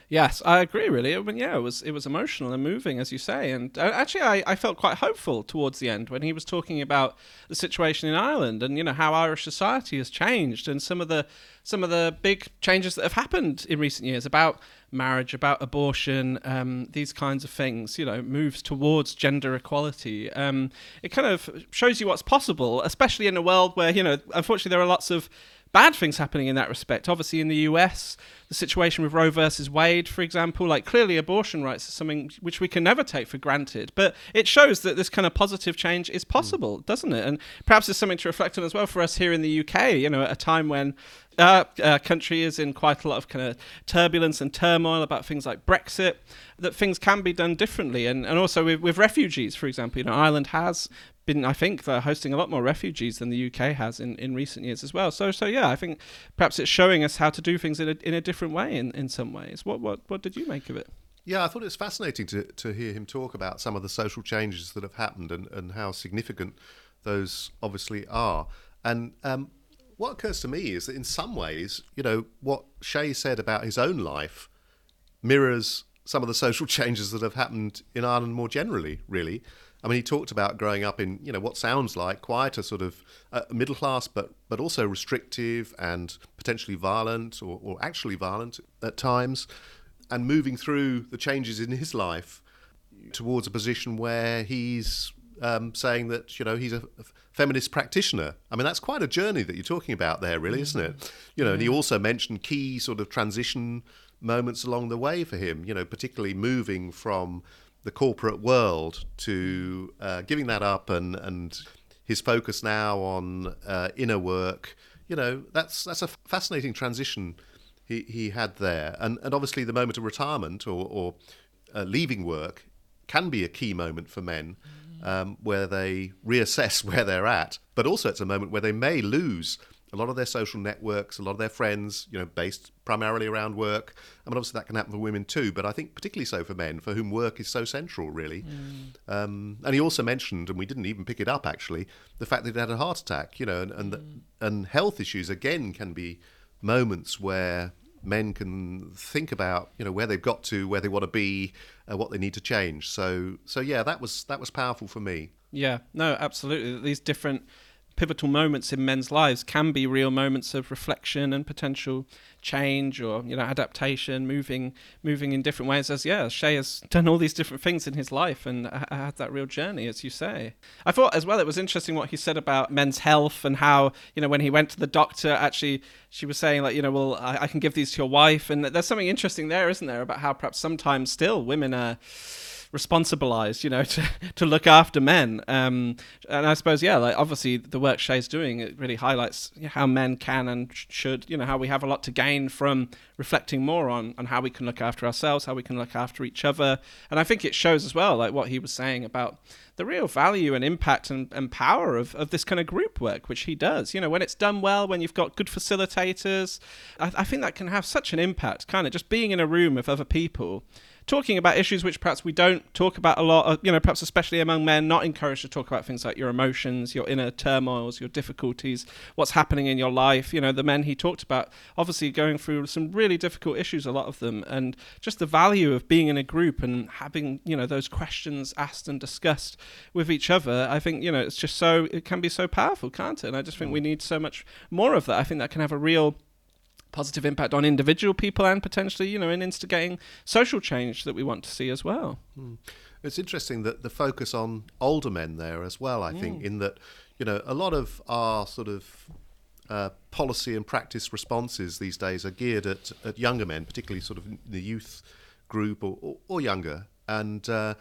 Yes, I agree. Really, I mean, yeah, it was it was emotional and moving, as you say, and uh, actually, I, I felt quite hopeful towards the end when he was talking about the situation in Ireland and you know how Irish society has changed and some of the some of the big changes that have happened in recent years about marriage, about abortion, um, these kinds of things. You know, moves towards gender equality. Um, it kind of shows you what's possible, especially in a world where you know, unfortunately, there are lots of bad things happening in that respect. Obviously, in the US, the situation with Roe versus Wade, for example, like clearly abortion rights is something which we can never take for granted. But it shows that this kind of positive change is possible, mm. doesn't it? And perhaps it's something to reflect on as well for us here in the UK, you know, at a time when our uh, country is in quite a lot of kind of turbulence and turmoil about things like Brexit, that things can be done differently. And, and also with, with refugees, for example, you know, Ireland has been, I think, they're hosting a lot more refugees than the UK has in, in recent years as well. So, so yeah, I think perhaps it's showing us how to do things in a, in a different way in, in some ways. What, what, what did you make of it? Yeah, I thought it was fascinating to, to hear him talk about some of the social changes that have happened and, and how significant those obviously are. And um, what occurs to me is that in some ways, you know, what Shay said about his own life mirrors some of the social (laughs) changes that have happened in Ireland more generally, really. I mean, he talked about growing up in you know what sounds like quite a sort of uh, middle class, but but also restrictive and potentially violent, or, or actually violent at times, and moving through the changes in his life towards a position where he's um, saying that you know he's a feminist practitioner. I mean, that's quite a journey that you're talking about there, really, isn't it? You know, and he also mentioned key sort of transition moments along the way for him. You know, particularly moving from the corporate world to uh, giving that up and and his focus now on uh, inner work. You know, that's that's a fascinating transition he, he had there, and and obviously the moment of retirement or, or uh, leaving work can be a key moment for men. Um, where they reassess (laughs) where they're at, but also it's a moment where they may lose a lot of their social networks, a lot of their friends, you know, based primarily around work. I mean, obviously that can happen for women too, but I think particularly so for men, for whom work is so central, really. Mm. Um, and he also mentioned, and we didn't even pick it up actually, the fact that he had a heart attack, you know, and and, mm. and health issues again can be moments where men can think about you know where they've got to, where they want to be, uh, what they need to change. So so yeah, that was that was powerful for me. Yeah, no, absolutely. These different pivotal moments in men's lives can be real moments of reflection and potential change or you know adaptation moving moving in different ways. As yeah Shay has (laughs) done all these different things in his life and had that real journey as you say. I thought as well it was interesting what he said about men's health and how you know when he went to the doctor actually she was saying like you know well I, I can give these to your wife. And there's something interesting there isn't there about how perhaps sometimes still women are responsibilized, you know, (laughs) to, to look after men. Um, and I suppose, yeah, like obviously the work Shay's doing, it really highlights how men can and should, you know, how we have a lot to gain from reflecting more on, on how we can look after ourselves, how we can look after each other. And I think it shows as well, like what he was saying about the real value and impact and, and power of, of this kind of group work, which he does. You know, when it's done well, when you've got good facilitators, I, I think that can have such an impact, kind of just being in a room with other people talking about issues which perhaps we don't talk about a lot, uh, you know, perhaps especially among men, not encouraged to talk about things like your emotions, your inner turmoils, your difficulties, what's happening in your life. You know, the men he talked about obviously going through some really difficult issues, a lot of them, and just the value of being in a group and having, you know, those questions asked and discussed with each other. I think, you know, it's just so, it can be so powerful, can't it? And I just think we need so much more of that. I think that can have a real positive impact on individual people and potentially, you know, in instigating social change that we want to see as well. Mm. It's interesting that the focus on older men there as well, I mm. think, in that, you know, a lot of our sort of uh, policy and practice responses these days are geared at, at younger men, particularly sort of the youth group or, or, or younger. And uh,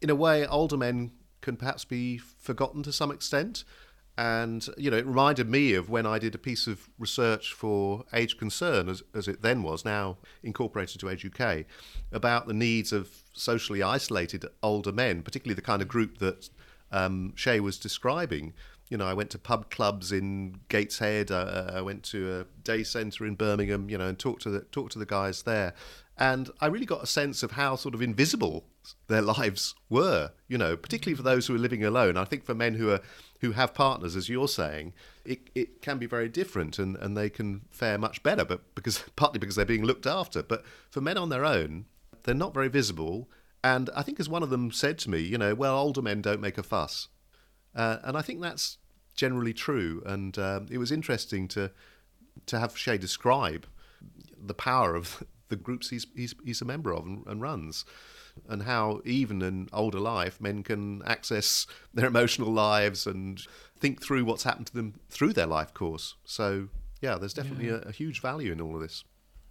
in a way, older men can perhaps be forgotten to some extent. And, you know, it reminded me of when I did a piece of research for Age Concern, as, as it then was, now incorporated to Age UK, about the needs of socially isolated older men, particularly the kind of group that um, Shay was describing. You know, I went to pub clubs in Gateshead. Uh, I went to a day centre in Birmingham. You know, and talked to the talked to the guys there, and I really got a sense of how sort of invisible their lives were. You know, particularly for those who are living alone. I think for men who are who have partners, as you're saying, it, it can be very different and, and they can fare much better, but because (laughs) partly because they're being looked after. But for men on their own, they're not very visible. And I think, as one of them said to me, you know, well, older men don't make a fuss. Uh, and I think that's generally true. And um, it was interesting to to have Shay describe the power of (laughs) the groups he's he's, he's a member of and, and runs and how even in older life men can access their emotional lives and think through what's happened to them through their life course. So yeah, there's definitely yeah. A, a huge value in all of this.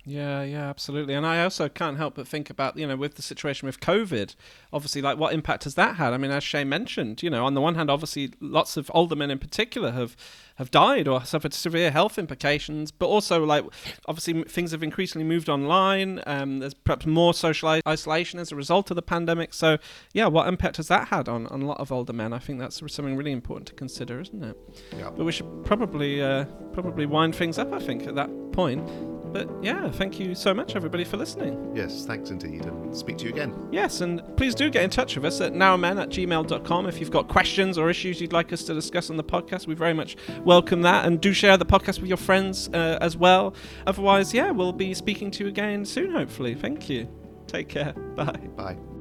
Yeah, yeah, absolutely. And I also can't help but think about, you know, with the situation with COVID, obviously, like what impact has that had? I mean, as Shay mentioned, you know, on the one hand, obviously, lots of older men in particular have have died or suffered severe health implications, but also, like, obviously, things have increasingly moved online. Um, there's perhaps more social isolation as a result of the pandemic. So, yeah, what impact has that had on, on a lot of older men? I think that's something really important to consider, isn't it? Yeah. But we should probably uh, probably wind things up, I think, at that point. But yeah, thank you so much, everybody, for listening. Yes, thanks indeed, and speak to you again. Yes, and please do get in touch with us at nowmen at gmail.com if you've got questions or issues you'd like us to discuss on the podcast. We very much welcome that, and do share the podcast with your friends uh, as well. Otherwise, yeah, we'll be speaking to you again soon, hopefully. Thank you. Take care. Bye. Bye.